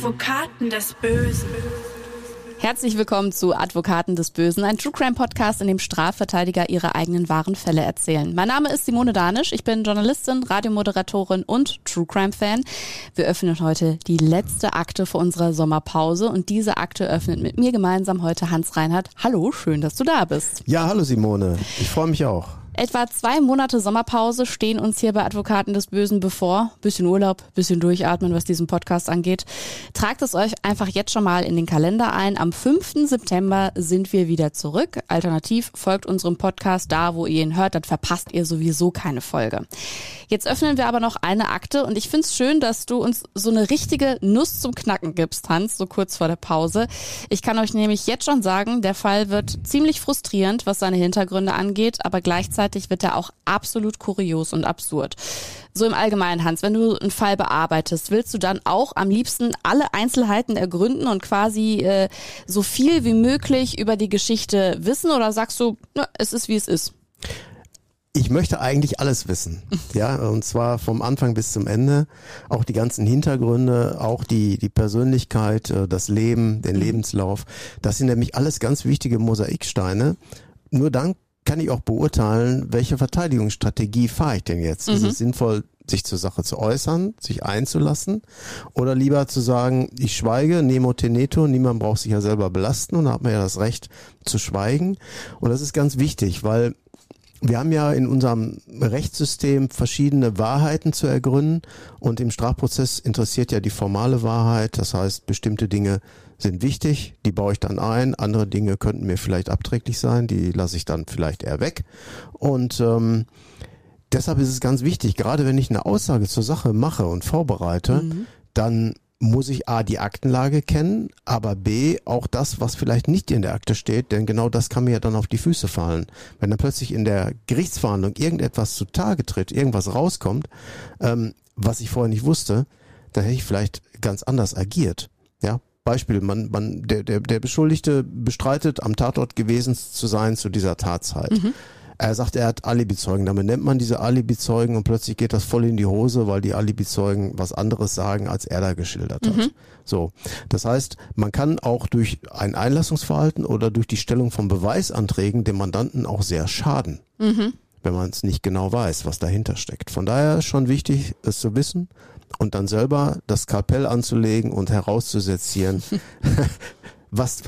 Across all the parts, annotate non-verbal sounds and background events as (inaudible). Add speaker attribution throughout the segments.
Speaker 1: Advokaten des Bösen.
Speaker 2: Herzlich willkommen zu Advokaten des Bösen, ein True Crime Podcast, in dem Strafverteidiger ihre eigenen wahren Fälle erzählen. Mein Name ist Simone Danisch, ich bin Journalistin, Radiomoderatorin und True Crime Fan. Wir öffnen heute die letzte Akte vor unserer Sommerpause und diese Akte öffnet mit mir gemeinsam heute Hans Reinhardt. Hallo, schön, dass du da bist.
Speaker 3: Ja, hallo Simone, ich freue mich auch.
Speaker 2: Etwa zwei Monate Sommerpause stehen uns hier bei Advokaten des Bösen bevor. Bisschen Urlaub, bisschen durchatmen, was diesen Podcast angeht. Tragt es euch einfach jetzt schon mal in den Kalender ein. Am 5. September sind wir wieder zurück. Alternativ folgt unserem Podcast da, wo ihr ihn hört, dann verpasst ihr sowieso keine Folge. Jetzt öffnen wir aber noch eine Akte und ich finde es schön, dass du uns so eine richtige Nuss zum Knacken gibst, Hans, so kurz vor der Pause. Ich kann euch nämlich jetzt schon sagen, der Fall wird ziemlich frustrierend, was seine Hintergründe angeht, aber gleichzeitig wird er auch absolut kurios und absurd. So im Allgemeinen, Hans, wenn du einen Fall bearbeitest, willst du dann auch am liebsten alle Einzelheiten ergründen und quasi äh, so viel wie möglich über die Geschichte wissen oder sagst du, na, es ist wie es ist?
Speaker 3: Ich möchte eigentlich alles wissen, (laughs) ja, und zwar vom Anfang bis zum Ende, auch die ganzen Hintergründe, auch die die Persönlichkeit, äh, das Leben, den mhm. Lebenslauf. Das sind nämlich alles ganz wichtige Mosaiksteine. Nur dann kann ich auch beurteilen, welche Verteidigungsstrategie fahre ich denn jetzt? Mhm. Ist es sinnvoll, sich zur Sache zu äußern, sich einzulassen oder lieber zu sagen, ich schweige, nemo teneto, niemand braucht sich ja selber belasten und da hat man ja das Recht zu schweigen. Und das ist ganz wichtig, weil wir haben ja in unserem Rechtssystem verschiedene Wahrheiten zu ergründen und im Strafprozess interessiert ja die formale Wahrheit. Das heißt, bestimmte Dinge sind wichtig, die baue ich dann ein. Andere Dinge könnten mir vielleicht abträglich sein, die lasse ich dann vielleicht eher weg. Und ähm, deshalb ist es ganz wichtig, gerade wenn ich eine Aussage zur Sache mache und vorbereite, mhm. dann muss ich A, die Aktenlage kennen, aber B, auch das, was vielleicht nicht in der Akte steht, denn genau das kann mir ja dann auf die Füße fallen. Wenn dann plötzlich in der Gerichtsverhandlung irgendetwas zutage tritt, irgendwas rauskommt, ähm, was ich vorher nicht wusste, dann hätte ich vielleicht ganz anders agiert. Ja, Beispiel, man, man, der, der, der Beschuldigte bestreitet, am Tatort gewesen zu sein zu dieser Tatzeit. Mhm. Er sagt, er hat Alibi-Zeugen. Damit nennt man diese Alibi-Zeugen und plötzlich geht das voll in die Hose, weil die Alibi-Zeugen was anderes sagen, als er da geschildert hat. Mhm. So. Das heißt, man kann auch durch ein Einlassungsverhalten oder durch die Stellung von Beweisanträgen dem Mandanten auch sehr schaden. Mhm. Wenn man es nicht genau weiß, was dahinter steckt. Von daher ist schon wichtig, es zu wissen und dann selber das Skalpell anzulegen und herauszusezieren, (laughs) was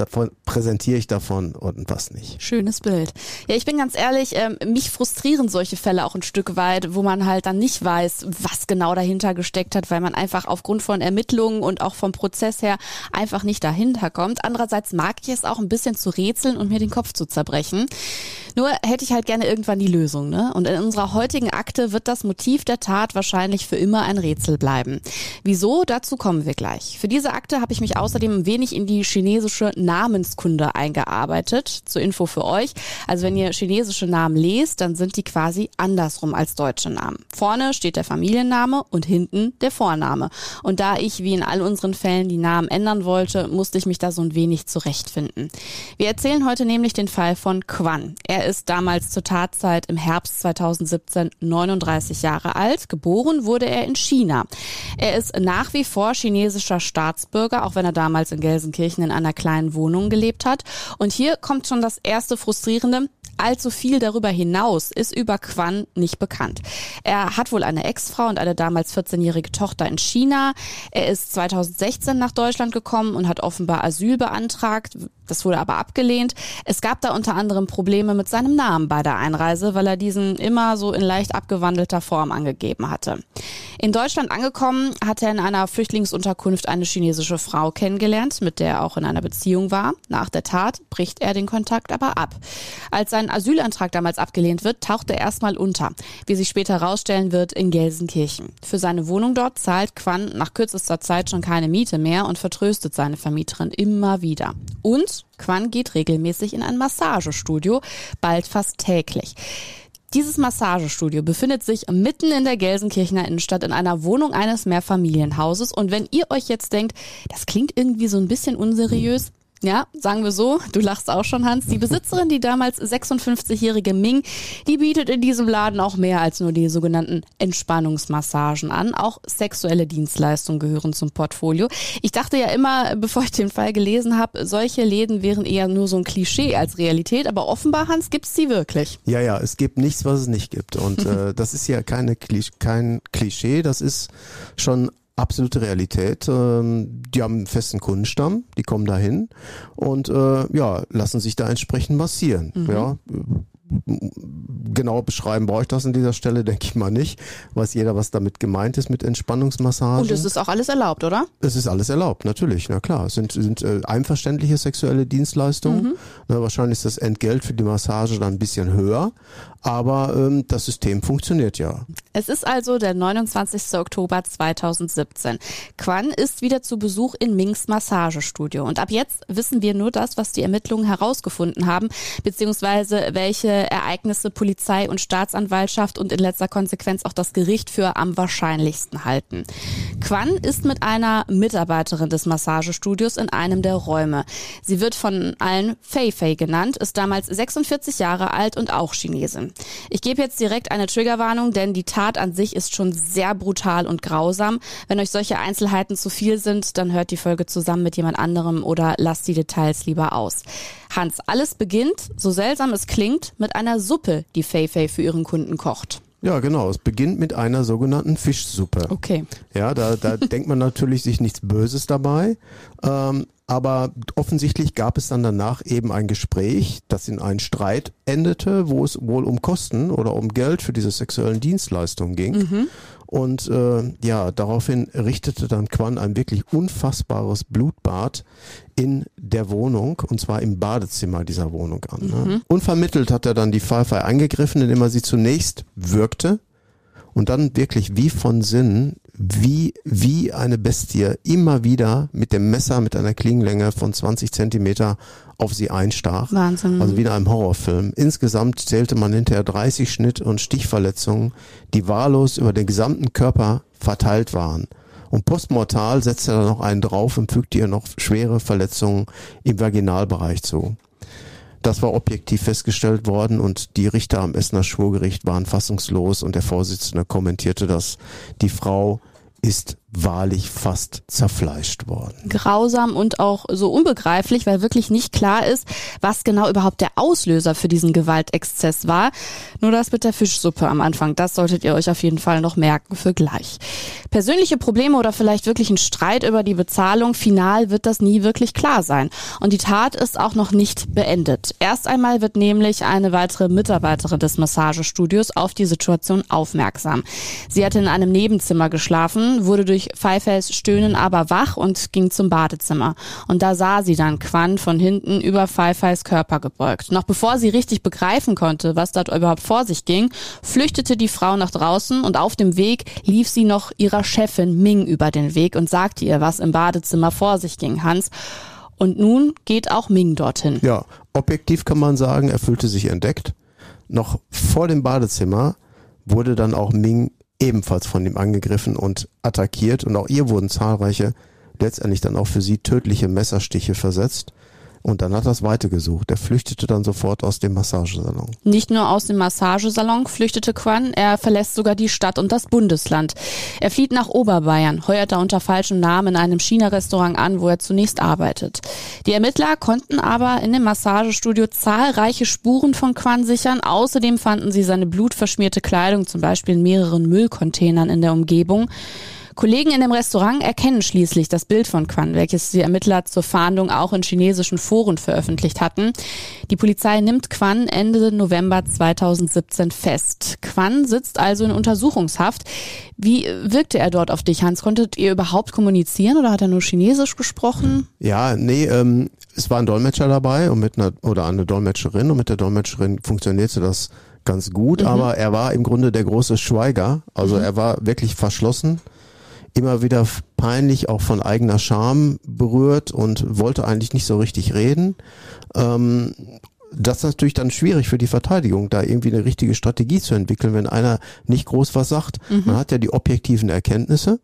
Speaker 3: präsentiere ich davon und was nicht.
Speaker 2: Schönes Bild. Ja, ich bin ganz ehrlich, ähm, mich frustrieren solche Fälle auch ein Stück weit, wo man halt dann nicht weiß, was genau dahinter gesteckt hat, weil man einfach aufgrund von Ermittlungen und auch vom Prozess her einfach nicht dahinter kommt. Andererseits mag ich es auch ein bisschen zu rätseln und mir den Kopf zu zerbrechen. Nur hätte ich halt gerne irgendwann die Lösung, ne? Und in unserer heutigen Akte wird das Motiv der Tat wahrscheinlich für immer ein Rätsel bleiben. Wieso? Dazu kommen wir gleich. Für diese Akte habe ich mich außerdem ein wenig in die chinesische Namenskunde eingearbeitet. Zur Info für euch. Also wenn ihr chinesische Namen lest, dann sind die quasi andersrum als deutsche Namen. Vorne steht der Familienname und hinten der Vorname. Und da ich wie in all unseren Fällen die Namen ändern wollte, musste ich mich da so ein wenig zurechtfinden. Wir erzählen heute nämlich den Fall von Quan. Er ist damals zur Tatzeit im Herbst 2017 39 Jahre alt. Geboren wurde er in China. Er ist nach wie vor chinesischer Staatsbürger, auch wenn er damals in Gelsenkirchen in einer kleinen Wohnung gelebt hat. Und hier kommt schon das erste frustrierende. Allzu viel darüber hinaus ist über Quan nicht bekannt. Er hat wohl eine Ex-Frau und eine damals 14-jährige Tochter in China. Er ist 2016 nach Deutschland gekommen und hat offenbar Asyl beantragt. Das wurde aber abgelehnt. Es gab da unter anderem Probleme mit seinem Namen bei der Einreise, weil er diesen immer so in leicht abgewandelter Form angegeben hatte. In Deutschland angekommen hat er in einer Flüchtlingsunterkunft eine chinesische Frau kennengelernt, mit der er auch in einer Beziehung war. Nach der Tat bricht er den Kontakt aber ab. Als sein Asylantrag damals abgelehnt wird, taucht er erstmal unter, wie sich später herausstellen wird, in Gelsenkirchen. Für seine Wohnung dort zahlt Quan nach kürzester Zeit schon keine Miete mehr und vertröstet seine Vermieterin immer wieder. Und Quan geht regelmäßig in ein Massagestudio, bald fast täglich. Dieses Massagestudio befindet sich mitten in der Gelsenkirchener Innenstadt in einer Wohnung eines Mehrfamilienhauses. Und wenn ihr euch jetzt denkt, das klingt irgendwie so ein bisschen unseriös, Ja, sagen wir so, du lachst auch schon, Hans. Die Besitzerin, die damals 56-jährige Ming, die bietet in diesem Laden auch mehr als nur die sogenannten Entspannungsmassagen an. Auch sexuelle Dienstleistungen gehören zum Portfolio. Ich dachte ja immer, bevor ich den Fall gelesen habe, solche Läden wären eher nur so ein Klischee als Realität, aber offenbar, Hans, gibt's die wirklich.
Speaker 3: Ja, ja, es gibt nichts, was es nicht gibt. Und (laughs) äh, das ist ja keine Klisch kein Klischee, das ist schon absolute Realität. Ähm, die haben einen festen Kundenstamm, die kommen dahin und äh, ja, lassen sich da entsprechend massieren. Mhm. Ja, genau beschreiben brauche ich das an dieser Stelle, denke ich mal nicht. Weiß jeder, was damit gemeint ist mit Entspannungsmassagen.
Speaker 2: Und es ist auch alles erlaubt, oder?
Speaker 3: Es ist alles erlaubt, natürlich, na klar. Es sind, sind äh, einverständliche sexuelle Dienstleistungen. Mhm. Na, wahrscheinlich ist das Entgelt für die Massage dann ein bisschen höher, aber ähm, das System funktioniert ja.
Speaker 2: Es ist also der 29. Oktober 2017. Quan ist wieder zu Besuch in Mings Massagestudio. Und ab jetzt wissen wir nur das, was die Ermittlungen herausgefunden haben, beziehungsweise welche Ereignisse Polizei und Staatsanwaltschaft und in letzter Konsequenz auch das Gericht für am wahrscheinlichsten halten. Quan ist mit einer Mitarbeiterin des Massagestudios in einem der Räume. Sie wird von allen Fei Fei genannt, ist damals 46 Jahre alt und auch Chinesin. Ich gebe jetzt direkt eine Triggerwarnung, denn die Tat an sich ist schon sehr brutal und grausam. Wenn euch solche Einzelheiten zu viel sind, dann hört die Folge zusammen mit jemand anderem oder lasst die Details lieber aus. Hans, alles beginnt, so seltsam es klingt, mit einer Suppe, die Fei Fei für ihren Kunden kocht.
Speaker 3: Ja, genau. Es beginnt mit einer sogenannten Fischsuppe.
Speaker 2: Okay.
Speaker 3: Ja, da, da (laughs) denkt man natürlich sich nichts Böses dabei. Ähm, aber offensichtlich gab es dann danach eben ein Gespräch, das in einen Streit endete, wo es wohl um Kosten oder um Geld für diese sexuellen Dienstleistungen ging. Mhm. Und äh, ja, daraufhin richtete dann Quan ein wirklich unfassbares Blutbad in der Wohnung, und zwar im Badezimmer dieser Wohnung an. Ne? Mhm. Unvermittelt hat er dann die Pfeife eingegriffen, indem er sie zunächst würgte und dann wirklich wie von Sinn wie, wie eine Bestie immer wieder mit dem Messer mit einer Klingenlänge von 20 Zentimeter auf sie einstach.
Speaker 2: Wahnsinn.
Speaker 3: Also wie in einem Horrorfilm. Insgesamt zählte man hinterher 30 Schnitt- und Stichverletzungen, die wahllos über den gesamten Körper verteilt waren. Und postmortal setzte er noch einen drauf und fügte ihr noch schwere Verletzungen im Vaginalbereich zu. Das war objektiv festgestellt worden und die Richter am Essener Schwurgericht waren fassungslos und der Vorsitzende kommentierte, dass die Frau ist wahrlich fast zerfleischt worden.
Speaker 2: Grausam und auch so unbegreiflich, weil wirklich nicht klar ist, was genau überhaupt der Auslöser für diesen Gewaltexzess war. Nur das mit der Fischsuppe am Anfang, das solltet ihr euch auf jeden Fall noch merken für gleich. Persönliche Probleme oder vielleicht wirklich ein Streit über die Bezahlung, final wird das nie wirklich klar sein. Und die Tat ist auch noch nicht beendet. Erst einmal wird nämlich eine weitere Mitarbeiterin des Massagestudios auf die Situation aufmerksam. Sie hatte in einem Nebenzimmer geschlafen, wurde durch durch Pfeifers Stöhnen aber wach und ging zum Badezimmer. Und da sah sie dann Quan von hinten über Pfeifers Körper gebeugt. Noch bevor sie richtig begreifen konnte, was dort überhaupt vor sich ging, flüchtete die Frau nach draußen und auf dem Weg lief sie noch ihrer Chefin Ming über den Weg und sagte ihr, was im Badezimmer vor sich ging, Hans. Und nun geht auch Ming dorthin.
Speaker 3: Ja, objektiv kann man sagen, er fühlte sich entdeckt. Noch vor dem Badezimmer wurde dann auch Ming ebenfalls von ihm angegriffen und attackiert und auch ihr wurden zahlreiche, letztendlich dann auch für sie tödliche Messerstiche versetzt. Und dann hat er es weitergesucht. Er flüchtete dann sofort aus dem Massagesalon.
Speaker 2: Nicht nur aus dem Massagesalon flüchtete Quan, er verlässt sogar die Stadt und das Bundesland. Er flieht nach Oberbayern, heuert da unter falschem Namen in einem China-Restaurant an, wo er zunächst arbeitet. Die Ermittler konnten aber in dem Massagestudio zahlreiche Spuren von Quan sichern. Außerdem fanden sie seine blutverschmierte Kleidung zum Beispiel in mehreren Müllcontainern in der Umgebung. Kollegen in dem Restaurant erkennen schließlich das Bild von Quan, welches die Ermittler zur Fahndung auch in chinesischen Foren veröffentlicht hatten. Die Polizei nimmt Quan Ende November 2017 fest. Quan sitzt also in Untersuchungshaft. Wie wirkte er dort auf dich, Hans? Konntet ihr überhaupt kommunizieren oder hat er nur Chinesisch gesprochen?
Speaker 3: Ja, nee, ähm, es war ein Dolmetscher dabei und mit einer oder eine Dolmetscherin und mit der Dolmetscherin funktionierte das ganz gut, mhm. aber er war im Grunde der große Schweiger. Also mhm. er war wirklich verschlossen immer wieder peinlich, auch von eigener Scham berührt und wollte eigentlich nicht so richtig reden. Ähm, das ist natürlich dann schwierig für die Verteidigung, da irgendwie eine richtige Strategie zu entwickeln, wenn einer nicht groß was sagt. Mhm. Man hat ja die objektiven Erkenntnisse.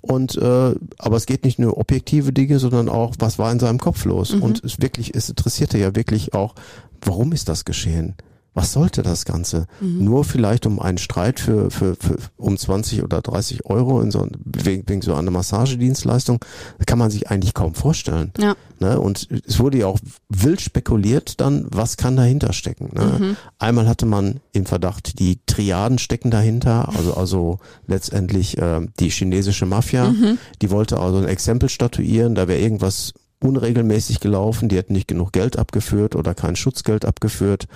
Speaker 3: Und äh, aber es geht nicht nur objektive Dinge, sondern auch, was war in seinem Kopf los.
Speaker 2: Mhm.
Speaker 3: Und es wirklich, es interessierte ja wirklich auch, warum ist das geschehen? Was sollte das Ganze?
Speaker 2: Mhm.
Speaker 3: Nur vielleicht um einen Streit für, für, für um 20 oder 30 Euro in so, wegen, wegen so einer Massagedienstleistung, kann man sich eigentlich kaum vorstellen.
Speaker 2: Ja.
Speaker 3: Ne? Und es wurde ja auch wild spekuliert dann, was kann dahinter stecken. Ne?
Speaker 2: Mhm.
Speaker 3: Einmal hatte man im Verdacht, die Triaden stecken dahinter, also, also letztendlich äh, die chinesische Mafia,
Speaker 2: Mhm.
Speaker 3: die wollte also ein Exempel statuieren, da wäre irgendwas unregelmäßig gelaufen, die hätten nicht genug Geld abgeführt oder kein Schutzgeld abgeführt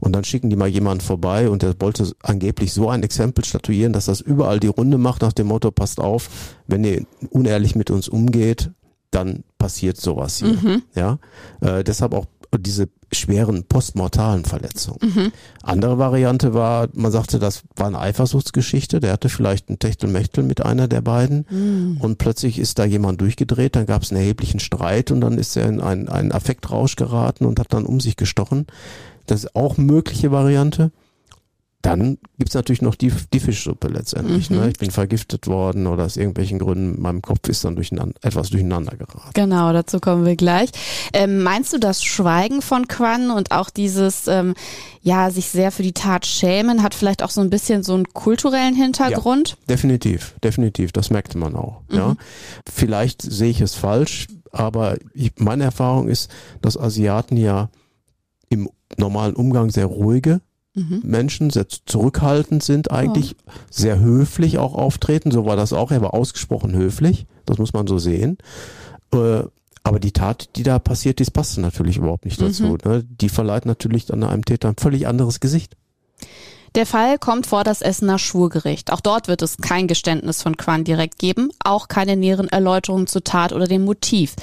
Speaker 3: und dann schicken die mal jemanden vorbei und der wollte angeblich so ein Exempel statuieren, dass das überall die Runde macht nach dem Motto, passt auf, wenn ihr unehrlich mit uns umgeht, dann passiert sowas hier.
Speaker 2: Mhm.
Speaker 3: Ja, äh, deshalb auch diese schweren postmortalen Verletzungen.
Speaker 2: Mhm.
Speaker 3: Andere Variante war, man sagte, das war eine Eifersuchtsgeschichte, der hatte vielleicht ein Techtelmechtel mit einer der beiden
Speaker 2: Mhm.
Speaker 3: und plötzlich ist da jemand durchgedreht, dann gab es einen erheblichen Streit und dann ist er in einen, einen Affektrausch geraten und hat dann um sich gestochen. Das ist auch eine mögliche Variante. Dann gibt's natürlich noch die, die Fischsuppe letztendlich.
Speaker 2: Mhm.
Speaker 3: Ne? Ich bin vergiftet worden oder aus irgendwelchen Gründen, meinem Kopf ist dann durcheinander, etwas durcheinander geraten.
Speaker 2: Genau, dazu kommen wir gleich. Ähm, meinst du das Schweigen von Quan und auch dieses, ähm, ja, sich sehr für die Tat schämen, hat vielleicht auch so ein bisschen so einen kulturellen Hintergrund?
Speaker 3: Definitiv, definitiv, das merkte man auch. Ja, vielleicht sehe ich es falsch, aber ich, meine Erfahrung ist, dass Asiaten ja im normalen Umgang sehr ruhige
Speaker 2: Mhm.
Speaker 3: Menschen, sehr zurückhaltend sind eigentlich, sehr höflich auch auftreten. So war das auch. Er war ausgesprochen höflich. Das muss man so sehen. Äh, aber die Tat, die da passiert ist, passte natürlich überhaupt nicht dazu. Ne? Die verleiht natürlich dann einem Täter ein völlig anderes Gesicht.
Speaker 2: Der Fall kommt vor das Essener Schwurgericht. Auch dort wird es kein Geständnis von Quan direkt geben, auch keine näheren Erläuterungen zur Tat oder dem Motiv.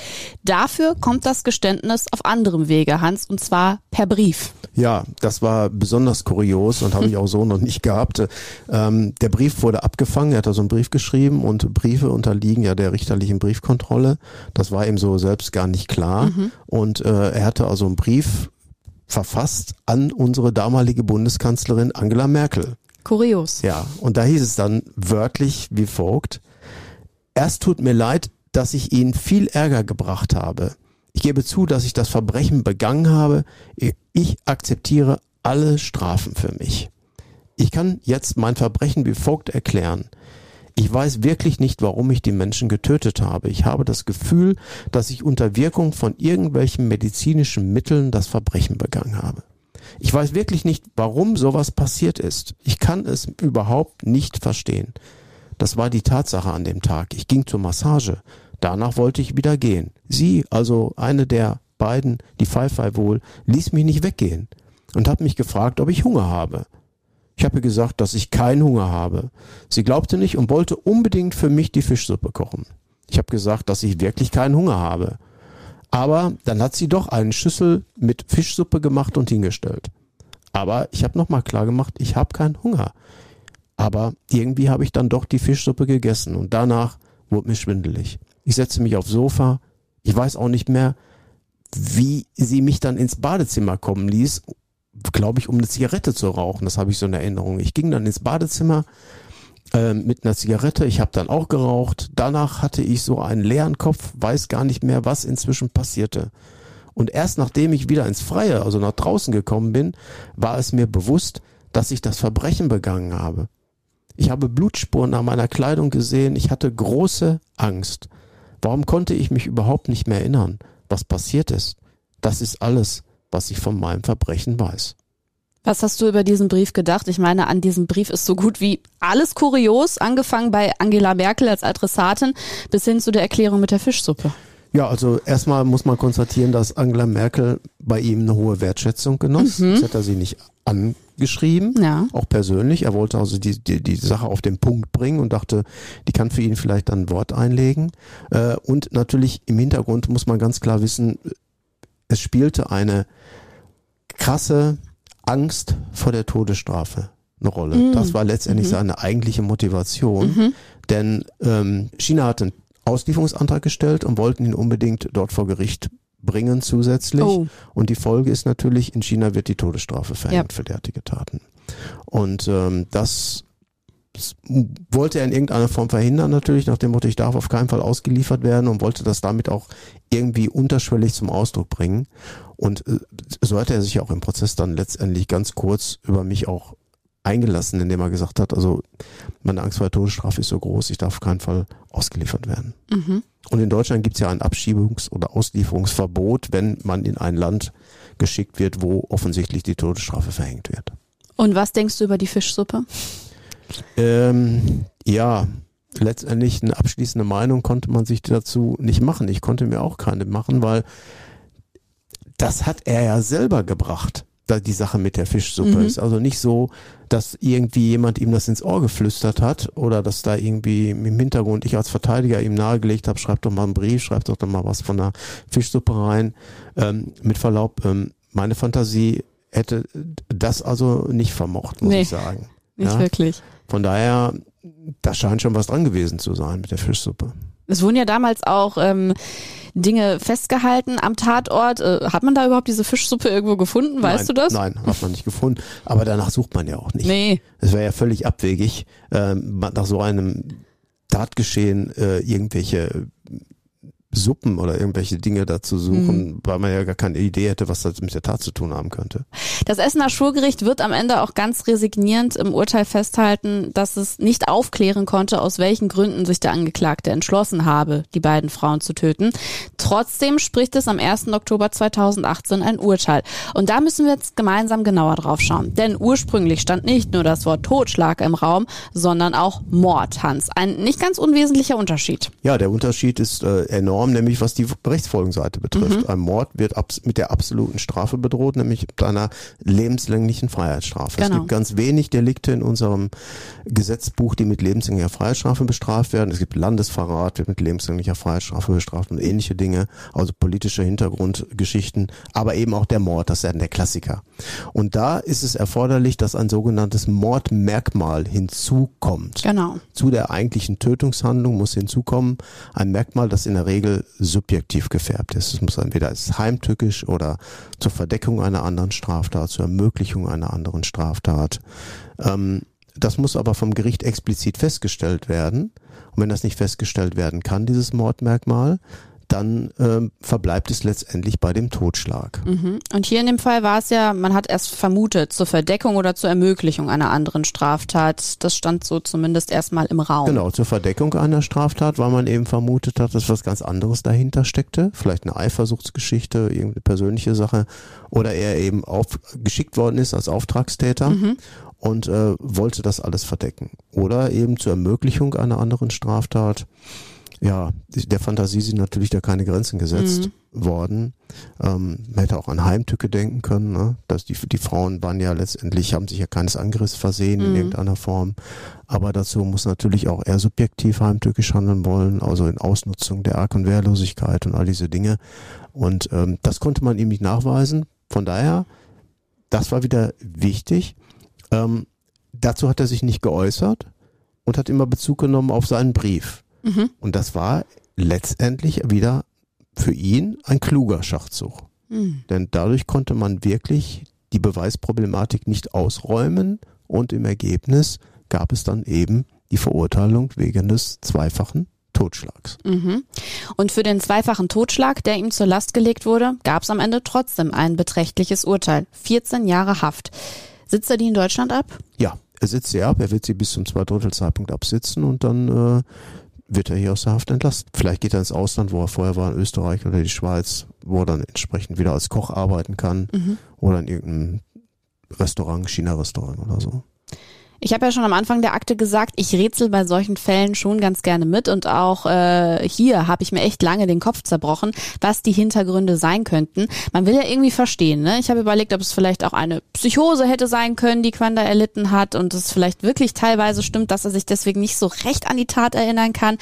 Speaker 2: Dafür kommt das Geständnis auf anderem Wege, Hans, und zwar per Brief.
Speaker 3: Ja, das war besonders kurios und habe ich auch so noch nicht gehabt. Ähm, der Brief wurde abgefangen, er hat da so einen Brief geschrieben und Briefe unterliegen ja der richterlichen Briefkontrolle. Das war ihm so selbst gar nicht klar. Und äh, er hatte also einen Brief verfasst an unsere damalige Bundeskanzlerin Angela Merkel.
Speaker 2: Kurios.
Speaker 3: Ja, und da hieß es dann wörtlich wie folgt. Erst tut mir leid, dass ich Ihnen viel Ärger gebracht habe. Ich gebe zu, dass ich das Verbrechen begangen habe. Ich akzeptiere alle Strafen für mich. Ich kann jetzt mein Verbrechen wie folgt erklären. Ich weiß wirklich nicht, warum ich die Menschen getötet habe. Ich habe das Gefühl, dass ich unter Wirkung von irgendwelchen medizinischen Mitteln das Verbrechen begangen habe. Ich weiß wirklich nicht, warum sowas passiert ist. Ich kann es überhaupt nicht verstehen. Das war die Tatsache an dem Tag. Ich ging zur Massage. Danach wollte ich wieder gehen. Sie, also eine der beiden, die Pfeifei wohl, ließ mich nicht weggehen und hat mich gefragt, ob ich Hunger habe. Ich habe ihr gesagt, dass ich keinen Hunger habe. Sie glaubte nicht und wollte unbedingt für mich die Fischsuppe kochen. Ich habe gesagt, dass ich wirklich keinen Hunger habe. Aber dann hat sie doch eine Schüssel mit Fischsuppe gemacht und hingestellt. Aber ich habe nochmal klar gemacht, ich habe keinen Hunger. Aber irgendwie habe ich dann doch die Fischsuppe gegessen und danach wurde mir schwindelig. Ich setzte mich aufs Sofa. Ich weiß auch nicht mehr, wie sie mich dann ins Badezimmer kommen ließ, glaube ich, um eine Zigarette zu rauchen. Das habe ich so in Erinnerung. Ich ging dann ins Badezimmer äh, mit einer Zigarette. Ich habe dann auch geraucht. Danach hatte ich so einen leeren Kopf, weiß gar nicht mehr, was inzwischen passierte. Und erst nachdem ich wieder ins Freie, also nach draußen gekommen bin, war es mir bewusst, dass ich das Verbrechen begangen habe. Ich habe Blutspuren an meiner Kleidung gesehen. Ich hatte große Angst. Warum konnte ich mich überhaupt nicht mehr erinnern, was passiert ist? Das ist alles, was ich von meinem Verbrechen weiß.
Speaker 2: Was hast du über diesen Brief gedacht? Ich meine, an diesem Brief ist so gut wie alles kurios, angefangen bei Angela Merkel als Adressatin bis hin zu der Erklärung mit der Fischsuppe.
Speaker 3: Ja, also erstmal muss man konstatieren, dass Angela Merkel bei ihm eine hohe Wertschätzung genoss. Das hat er sie nicht angeschrieben,
Speaker 2: Ja.
Speaker 3: auch persönlich. Er wollte also die, die, die Sache auf den Punkt bringen und dachte, die kann für ihn vielleicht dann ein Wort einlegen. Äh, Und natürlich im Hintergrund muss man ganz klar wissen, es spielte eine krasse Angst vor der Todesstrafe eine Rolle. Das war letztendlich seine eigentliche Motivation. Denn ähm, China hat einen Auslieferungsantrag gestellt und wollten ihn unbedingt dort vor Gericht bringen zusätzlich.
Speaker 2: Oh.
Speaker 3: Und die Folge ist natürlich, in China wird die Todesstrafe verhängt
Speaker 2: Ja.
Speaker 3: für derartige Taten. Und ähm, das das wollte er in irgendeiner Form verhindern natürlich, nach dem Motto, ich darf auf keinen Fall ausgeliefert werden und wollte das damit auch irgendwie unterschwellig zum Ausdruck bringen. Und äh, so hat er sich auch im Prozess dann letztendlich ganz kurz über mich auch eingelassen, indem er gesagt hat, also meine Angst vor der Todesstrafe ist so groß, ich darf auf keinen Fall ausgeliefert werden. Mhm. Und in Deutschland gibt es ja ein Abschiebungs- oder Auslieferungsverbot, wenn man in ein Land geschickt wird, wo offensichtlich die Todesstrafe verhängt wird.
Speaker 2: Und was denkst du über die Fischsuppe?
Speaker 3: Ähm, ja, letztendlich eine abschließende Meinung konnte man sich dazu nicht machen. Ich konnte mir auch keine machen, weil das hat er ja selber gebracht die Sache mit der Fischsuppe. Mhm. Ist also nicht so, dass irgendwie jemand ihm das ins Ohr geflüstert hat oder dass da irgendwie im Hintergrund ich als Verteidiger ihm nahegelegt habe, schreib doch mal einen Brief, schreib doch, doch mal was von der Fischsuppe rein. Ähm, mit Verlaub, ähm, meine Fantasie hätte das also nicht vermocht, muss nee, ich sagen.
Speaker 2: Nicht ja? wirklich.
Speaker 3: Von daher, da scheint schon was dran gewesen zu sein mit der Fischsuppe.
Speaker 2: Es wurden ja damals auch ähm, Dinge festgehalten am Tatort. Äh, hat man da überhaupt diese Fischsuppe irgendwo gefunden? Weißt
Speaker 3: nein,
Speaker 2: du das?
Speaker 3: Nein, hat man nicht gefunden. Aber danach sucht man ja auch nicht.
Speaker 2: Nee.
Speaker 3: Es wäre ja völlig abwegig, ähm, nach so einem Tatgeschehen äh, irgendwelche Suppen oder irgendwelche Dinge dazu suchen, mhm. weil man ja gar keine Idee hätte, was das mit der Tat zu tun haben könnte.
Speaker 2: Das Essener Schulgericht wird am Ende auch ganz resignierend im Urteil festhalten, dass es nicht aufklären konnte, aus welchen Gründen sich der Angeklagte entschlossen habe, die beiden Frauen zu töten. Trotzdem spricht es am 1. Oktober 2018 ein Urteil. Und da müssen wir jetzt gemeinsam genauer drauf schauen. Denn ursprünglich stand nicht nur das Wort Totschlag im Raum, sondern auch Mord, Hans. Ein nicht ganz unwesentlicher Unterschied.
Speaker 3: Ja, der Unterschied ist äh, enorm enorm, nämlich was die Rechtsfolgenseite betrifft. Mhm. Ein Mord wird mit der absoluten Strafe bedroht, nämlich mit einer lebenslänglichen Freiheitsstrafe. Genau. Es gibt ganz wenig Delikte in unserem Gesetzbuch, die mit lebenslänglicher Freiheitsstrafe bestraft werden. Es gibt Landesverrat, wird mit lebenslänglicher Freiheitsstrafe bestraft und ähnliche Dinge, also politische Hintergrundgeschichten, aber eben auch der Mord, das ist ja der Klassiker. Und da ist es erforderlich, dass ein sogenanntes Mordmerkmal hinzukommt.
Speaker 2: Genau.
Speaker 3: Zu der eigentlichen Tötungshandlung muss hinzukommen ein Merkmal, das in der Regel Subjektiv gefärbt ist. Es muss entweder als heimtückisch oder zur Verdeckung einer anderen Straftat, zur Ermöglichung einer anderen Straftat. Ähm, das muss aber vom Gericht explizit festgestellt werden. Und wenn das nicht festgestellt werden kann, dieses Mordmerkmal, dann äh, verbleibt es letztendlich bei dem Totschlag.
Speaker 2: Mhm. Und hier in dem Fall war es ja, man hat erst vermutet, zur Verdeckung oder zur Ermöglichung einer anderen Straftat. Das stand so zumindest erstmal im Raum.
Speaker 3: Genau, zur Verdeckung einer Straftat, weil man eben vermutet hat, dass was ganz anderes dahinter steckte. Vielleicht eine Eifersuchtsgeschichte, irgendeine persönliche Sache. Oder er eben auf, geschickt worden ist als Auftragstäter. Mhm und äh, wollte das alles verdecken. Oder eben zur Ermöglichung einer anderen Straftat ja, der Fantasie sind natürlich da keine Grenzen gesetzt mhm. worden. Ähm, man hätte auch an Heimtücke denken können, ne? dass die, die Frauen waren ja letztendlich, haben sich ja keines Angriffs versehen mhm. in irgendeiner Form. Aber dazu muss natürlich auch er subjektiv heimtückisch handeln wollen, also in Ausnutzung der Arg- und Wehrlosigkeit und all diese Dinge. Und ähm, das konnte man ihm nicht nachweisen. Von daher, das war wieder wichtig. Ähm, dazu hat er sich nicht geäußert und hat immer Bezug genommen auf seinen Brief. Mhm. Und das war letztendlich wieder für ihn ein kluger Schachzug. Mhm. Denn dadurch konnte man wirklich die Beweisproblematik nicht ausräumen und im Ergebnis gab es dann eben die Verurteilung wegen des zweifachen Totschlags.
Speaker 2: Mhm. Und für den zweifachen Totschlag, der ihm zur Last gelegt wurde, gab es am Ende trotzdem ein beträchtliches Urteil. 14 Jahre Haft. Sitzt er die in Deutschland ab?
Speaker 3: Ja, er sitzt sie ab. Er wird sie bis zum Zweidrittelzeitpunkt absitzen und dann äh, wird er hier aus der Haft entlassen. Vielleicht geht er ins Ausland, wo er vorher war, in Österreich oder die Schweiz, wo er dann entsprechend wieder als Koch arbeiten kann mhm. oder in irgendeinem Restaurant, China-Restaurant oder so.
Speaker 2: Ich habe ja schon am Anfang der Akte gesagt, ich rätsel bei solchen Fällen schon ganz gerne mit und auch äh, hier habe ich mir echt lange den Kopf zerbrochen, was die Hintergründe sein könnten. Man will ja irgendwie verstehen, ne? Ich habe überlegt, ob es vielleicht auch eine Psychose hätte sein können, die Quanda erlitten hat und es vielleicht wirklich teilweise stimmt, dass er sich deswegen nicht so recht an die Tat erinnern kann.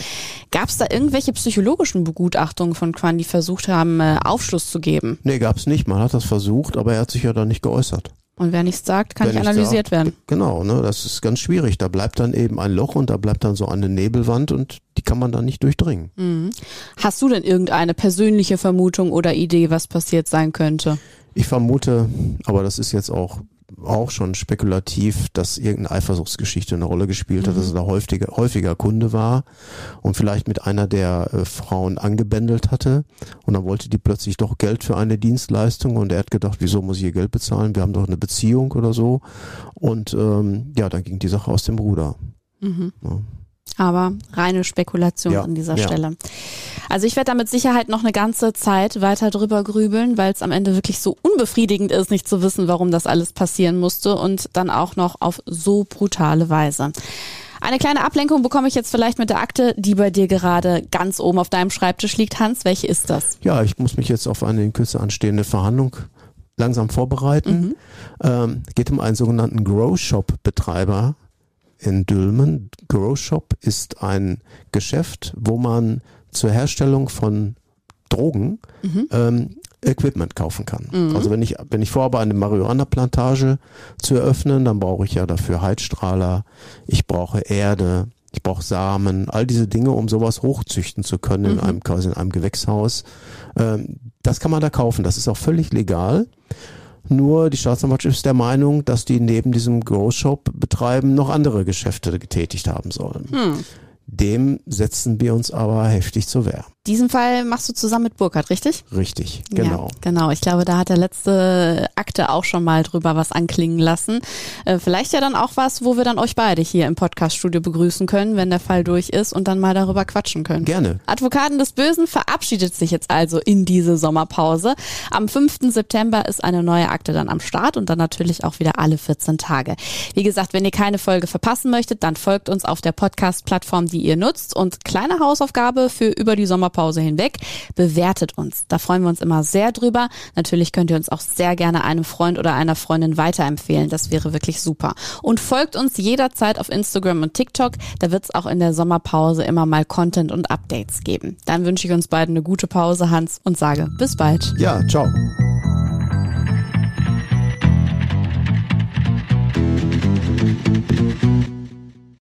Speaker 2: Gab es da irgendwelche psychologischen Begutachtungen von Quan, die versucht haben, äh, Aufschluss zu geben?
Speaker 3: Nee, gab es nicht. Man hat das versucht, aber er hat sich ja da nicht geäußert.
Speaker 2: Und wer nichts sagt, kann wer nicht analysiert sagt, werden.
Speaker 3: Genau, ne, das ist ganz schwierig. Da bleibt dann eben ein Loch und da bleibt dann so eine Nebelwand und die kann man dann nicht durchdringen.
Speaker 2: Mhm. Hast du denn irgendeine persönliche Vermutung oder Idee, was passiert sein könnte?
Speaker 3: Ich vermute, aber das ist jetzt auch auch schon spekulativ, dass irgendeine Eifersuchtsgeschichte eine Rolle gespielt hat, dass er da häufiger, häufiger Kunde war und vielleicht mit einer der äh, Frauen angebändelt hatte und dann wollte die plötzlich doch Geld für eine Dienstleistung und er hat gedacht, wieso muss ich ihr Geld bezahlen? Wir haben doch eine Beziehung oder so und ähm, ja, dann ging die Sache aus dem Ruder.
Speaker 2: Mhm. Ja. Aber reine Spekulation ja, an dieser ja. Stelle. Also ich werde da mit Sicherheit noch eine ganze Zeit weiter drüber grübeln, weil es am Ende wirklich so unbefriedigend ist, nicht zu wissen, warum das alles passieren musste und dann auch noch auf so brutale Weise. Eine kleine Ablenkung bekomme ich jetzt vielleicht mit der Akte, die bei dir gerade ganz oben auf deinem Schreibtisch liegt. Hans, welche ist das?
Speaker 3: Ja, ich muss mich jetzt auf eine in Kürze anstehende Verhandlung langsam vorbereiten. Mhm. Ähm, geht um einen sogenannten Grow Shop Betreiber in Dülmen. Grow Shop ist ein Geschäft, wo man zur Herstellung von Drogen mhm. ähm, Equipment kaufen kann. Mhm. Also wenn ich, wenn ich vorhabe, eine Marihuana-Plantage zu eröffnen, dann brauche ich ja dafür Heizstrahler, ich brauche Erde, ich brauche Samen, all diese Dinge, um sowas hochzüchten zu können mhm. in einem, quasi in einem Gewächshaus. Ähm, das kann man da kaufen. Das ist auch völlig legal. Nur die Staatsanwaltschaft ist der Meinung, dass die neben diesem Grow Shop betreiben noch andere Geschäfte getätigt haben sollen. Hm. Dem setzen wir uns aber heftig zur Wehr.
Speaker 2: Diesen Fall machst du zusammen mit Burkhardt, richtig?
Speaker 3: Richtig, genau.
Speaker 2: Ja, genau, ich glaube, da hat der letzte Akte auch schon mal drüber was anklingen lassen. Äh, vielleicht ja dann auch was, wo wir dann euch beide hier im Podcaststudio begrüßen können, wenn der Fall durch ist und dann mal darüber quatschen können.
Speaker 3: Gerne.
Speaker 2: Advokaten des Bösen verabschiedet sich jetzt also in diese Sommerpause. Am 5. September ist eine neue Akte dann am Start und dann natürlich auch wieder alle 14 Tage. Wie gesagt, wenn ihr keine Folge verpassen möchtet, dann folgt uns auf der Podcast-Plattform, die ihr nutzt und kleine Hausaufgabe für über die Sommerpause Sommerpause hinweg. Bewertet uns. Da freuen wir uns immer sehr drüber. Natürlich könnt ihr uns auch sehr gerne einem Freund oder einer Freundin weiterempfehlen. Das wäre wirklich super. Und folgt uns jederzeit auf Instagram und TikTok. Da wird es auch in der Sommerpause immer mal Content und Updates geben. Dann wünsche ich uns beiden eine gute Pause, Hans, und sage bis bald.
Speaker 3: Ja, ciao.